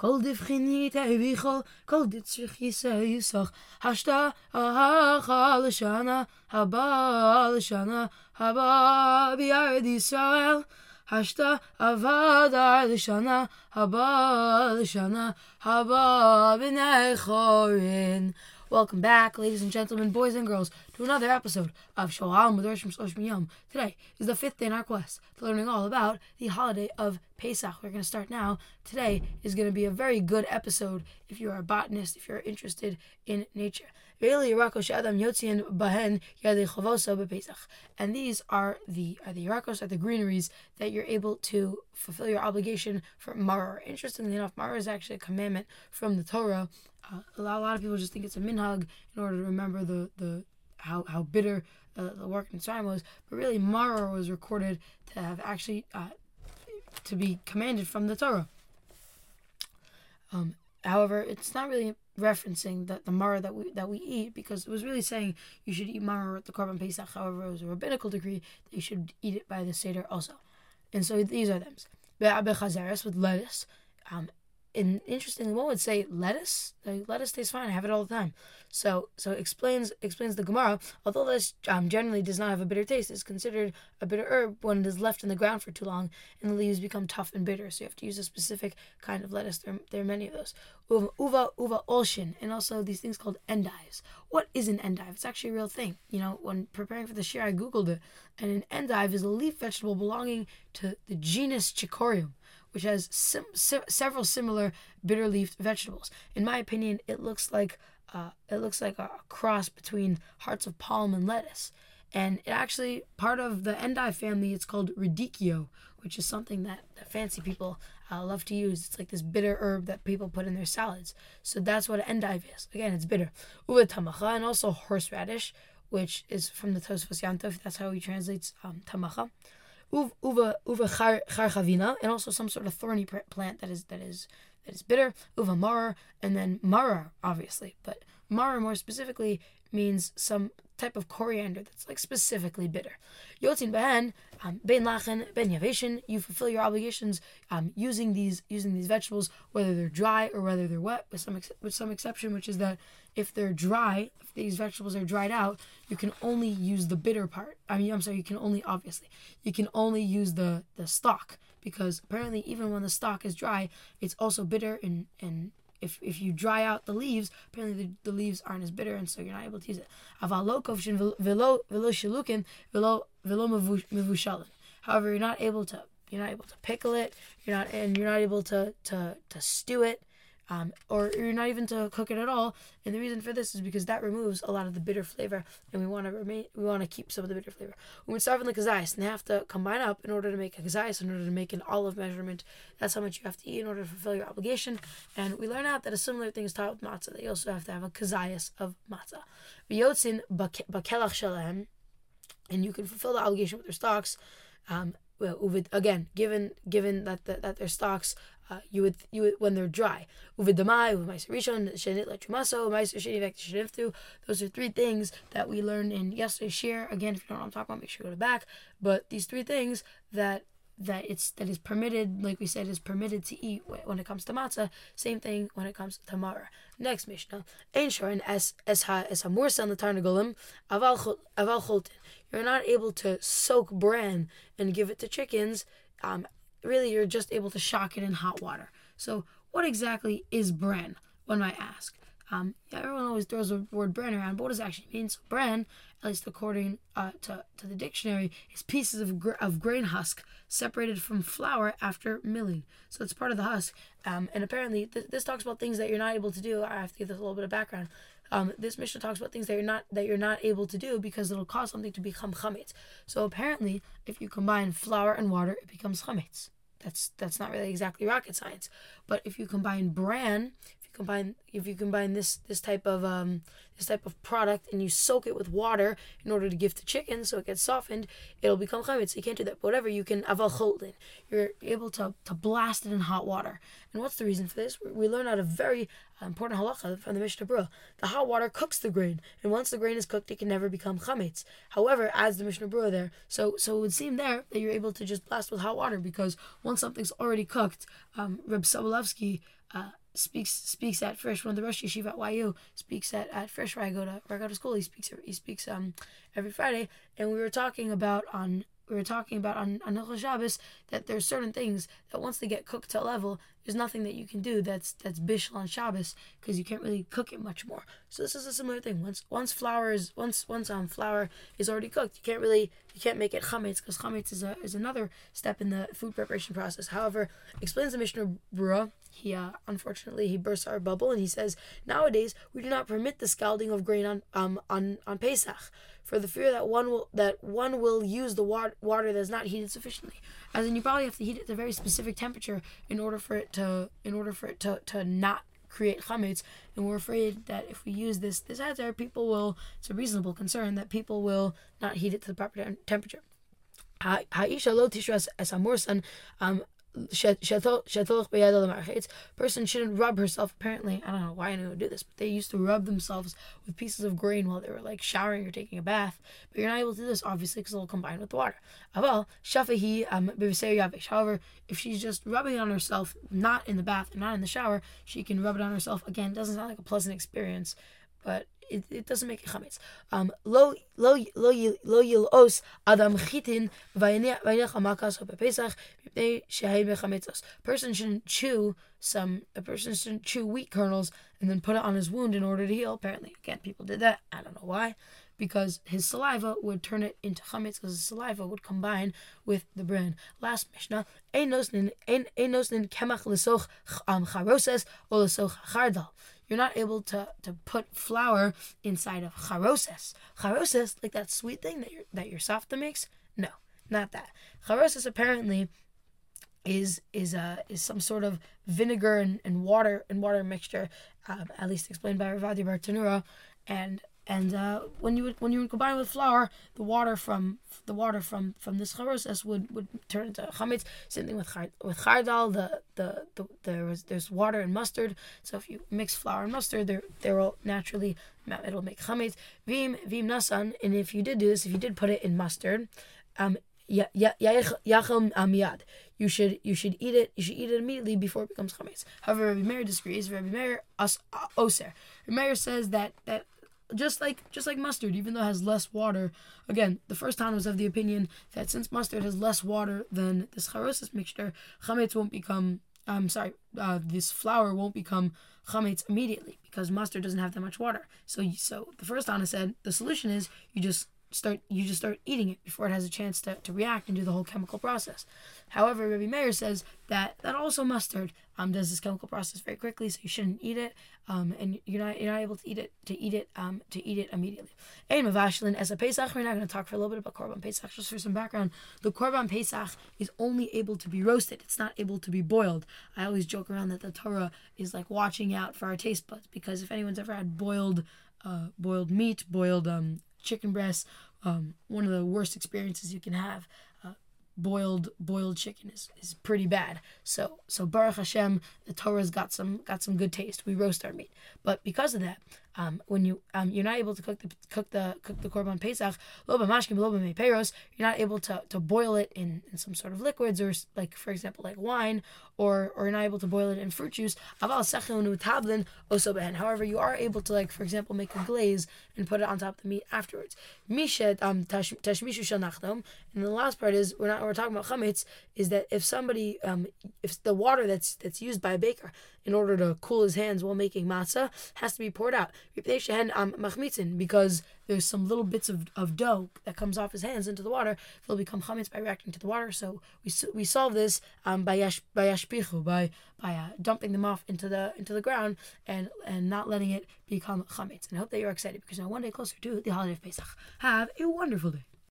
כל דבחינית הביכו, כל דצריך יישא יסח, השתה ההלכה לשנה הבאה, לשנה הבאה בירד ישראל. השתה עבדה לשנה הבאה, לשנה הבאה בני חורין. Welcome back, ladies and gentlemen, boys and girls, to another episode of Shoal Madrashim Shlosh Yom. Today is the fifth day in our quest to learning all about the holiday of Pesach. We're going to start now. Today is going to be a very good episode if you are a botanist, if you're interested in nature. And these are the are the Yerakos, are the greeneries that you're able to fulfill your obligation for Maror. Interestingly enough, Maror is actually a commandment from the Torah. Uh, a, lot, a lot of people just think it's a minhag in order to remember the, the how, how bitter uh, the work in Mitzrayim was, but really Maror was recorded to have actually uh, to be commanded from the Torah. Um, however, it's not really referencing that the mara that we that we eat because it was really saying you should eat mara at the korban pesach. However, it was a rabbinical decree that you should eat it by the seder also, and so these are them. with lettuce, um, and interestingly, one would say lettuce. Like, lettuce tastes fine. I have it all the time. So, so explains explains the Gemara. Although this um, generally does not have a bitter taste, it's considered a bitter herb when it is left in the ground for too long and the leaves become tough and bitter. So you have to use a specific kind of lettuce. There, there are many of those. Uva, uva, uva olshin, and also these things called endives. What is an endive? It's actually a real thing. You know, when preparing for the shir, I googled it, and an endive is a leaf vegetable belonging to the genus Chicorium which has sim- several similar bitter leaf vegetables. In my opinion, it looks like uh, it looks like a cross between hearts of palm and lettuce. And it actually part of the endive family. It's called radicchio, which is something that, that fancy people uh, love to use. It's like this bitter herb that people put in their salads. So that's what endive is. Again, it's bitter. Uva tamacha and also horseradish, which is from the Tosfos Yantov. That's how he translates um, tamacha uva uva charchavina, and also some sort of thorny plant that is that is that is bitter. Uva marar, and then marar, obviously, but marar more specifically means some type of coriander that's like specifically bitter. Yotzin behen, um, ben lachen, ben yaveshin. You fulfill your obligations um, using these using these vegetables, whether they're dry or whether they're wet, with some ex- with some exception, which is that if they're dry, if these vegetables are dried out, you can only use the bitter part. I mean, I'm sorry, you can only obviously you can only use the the stalk because apparently even when the stalk is dry, it's also bitter and and if if you dry out the leaves, apparently the, the leaves aren't as bitter, and so you're not able to use it. However, you're not able to you're not able to pickle it. You're not and you're not able to to to stew it um, or you're not even to cook it at all. And the reason for this is because that removes a lot of the bitter flavor, and we want to remain, we want to keep some of the bitter flavor. When we start with the kazayas, and they have to combine up in order to make a kazayas, in order to make an olive measurement. That's how much you have to eat in order to fulfill your obligation. And we learn out that a similar thing is taught with matzah. You also have to have a kazayas of matzah. V'yotzin bakelach shalem, and you can fulfill the obligation with their stocks. Um, well, again, given given that the, that their stocks uh, you would you would when they're dry. Uvidamai, uvmaiser rishon, shenit lechumaso, maiser sheni vek Those are three things that we learned in yesterday's share. Again, if you don't know what I'm talking about, make sure you go to back. But these three things that that it's that is permitted, like we said, is permitted to eat when it comes to matzah. Same thing when it comes to tamara. Next Mishnah, ein shorin es es ha es on the tarnagolim aval aval. You're not able to soak bran and give it to chickens. Um, really you're just able to shock it in hot water. So, what exactly is bran? One might ask. Um, yeah, everyone always throws the word bran around, but what does it actually mean? So, bran, at least according uh, to, to the dictionary, is pieces of, gr- of grain husk separated from flour after milling. So, it's part of the husk. Um, and apparently, th- this talks about things that you're not able to do. I have to give this a little bit of background. Um, this Mishnah talks about things that you're not that you're not able to do because it'll cause something to become chametz. So apparently, if you combine flour and water, it becomes chametz. That's that's not really exactly rocket science. But if you combine bran, combine if you combine this this type of um, this type of product and you soak it with water in order to give to chicken so it gets softened, it'll become chametz. You can't do that. Whatever you can aval cholin, you're able to to blast it in hot water. And what's the reason for this? We learn out a very important halacha from the Mishnah Berurah. The hot water cooks the grain, and once the grain is cooked, it can never become chametz. However, as the Mishnah Berurah there, so so it would seem there that you're able to just blast with hot water because once something's already cooked, um, Reb Sobolofsky uh, speaks speaks at Frisch. One of the Rosh Yeshiva at YU speaks at, at Frisch where I go to where I go to school. He speaks he speaks um every Friday, and we were talking about on we were talking about on, on Hilchos Shabbos that there's certain things that once they get cooked to a level, there's nothing that you can do that's that's bishul on Shabbos because you can't really cook it much more. So this is a similar thing. Once once flour is once once um flour is already cooked, you can't really you can't make it chametz because chametz is a, is another step in the food preparation process. However, explains the Mishnah Berurah. He uh, unfortunately he bursts our bubble and he says nowadays we do not permit the scalding of grain on um on on Pesach for the fear that one will that one will use the water water that's not heated sufficiently. As in, you probably have to heat it at a very specific temperature in order for it to in order for it to, to not create chametz. And we're afraid that if we use this this hazard, people will. It's a reasonable concern that people will not heat it to the proper temperature. Ha'isha lo tishras es amorsan. Person shouldn't rub herself. Apparently, I don't know why anyone would do this, but they used to rub themselves with pieces of grain while they were like showering or taking a bath. But you're not able to do this, obviously, because it'll combine with the water. Um, However, if she's just rubbing it on herself, not in the bath and not in the shower, she can rub it on herself. Again, doesn't sound like a pleasant experience, but it, it doesn't make it chametz. Um, lo lo lo lo yilos adam chitin vayinech hamakas bepesach mipnei shehay mechametzos. Person shouldn't chew some. A person shouldn't chew wheat kernels and then put it on his wound in order to heal. Apparently, again, people did that. I don't know why. Because his saliva would turn it into chametz, because his saliva would combine with the bran. Last Mishnah, ein nosnin ein nosnin kemach lesoch um, charoses or lesoch chardal you're not able to, to put flour inside of charoses. Charoses, like that sweet thing that your that your safta makes. No, not that. Charoses apparently is is a is some sort of vinegar and, and water and water mixture, um, at least explained by Ravadi Bartenura, and and uh, when you would when you would combine with flour, the water from the water from from this charoses would would turn into chametz. Same thing with with chardal. The the, the there is there's water and mustard. So if you mix flour and mustard, there there will naturally it'll make chametz. Vim vim nasan. And if you did do this, if you did put it in mustard, um, yacham amiyad. You should you should eat it. You should eat it immediately before it becomes chametz. However, Rabbi Meir disagrees. Rabbi Meir os, oser. Rabbi Meir says that that just like just like mustard, even though it has less water. Again, the first time was of the opinion that since mustard has less water than this charoses mixture, chametz won't become. I'm sorry, uh, this flour won't become chametz immediately because mustard doesn't have that much water. So, so the first Tanna said the solution is you just start you just start eating it before it has a chance to, to react and do the whole chemical process. However, Rabbi Meir says that that also mustard um, does this chemical process very quickly, so you shouldn't eat it, um, and you're not you're not able to eat it to eat it um, to eat it immediately. And Mavashlin as a Pesach, we're not going to talk for a little bit about Korban Pesach just for some background. The Korban Pesach is only able to be roasted; it's not able to be boiled. I always joke around that the Torah is like watching out for our taste buds because if anyone's ever had boiled uh, boiled meat, boiled um, chicken breasts. Um, one of the worst experiences you can have. Uh, boiled boiled chicken is, is pretty bad. So so Baruch Hashem, the Torah's got some got some good taste. We roast our meat, but because of that, um, when you um, you're not able to cook the cook the cook the korban pesach, loba mashkim loba peiros, you're not able to, to boil it in, in some sort of liquids or like for example like wine, or or you're not able to boil it in fruit juice. Aval However, you are able to like for example make a glaze and put it on top of the meat afterwards. Mished um tashmishu shel nachdom. And the last part is we're not we're talking about chametz is that if somebody um if the water that's that's used by a baker in order to cool his hands while making matzah has to be poured out. Um, because there's some little bits of, of dough that comes off his hands into the water. They'll become chametz by reacting to the water. So we we solve this um, by yash, by by by uh, dumping them off into the into the ground and and not letting it become chametz. And I hope that you're excited because now one day closer to the holiday of Pesach. Have a wonderful day.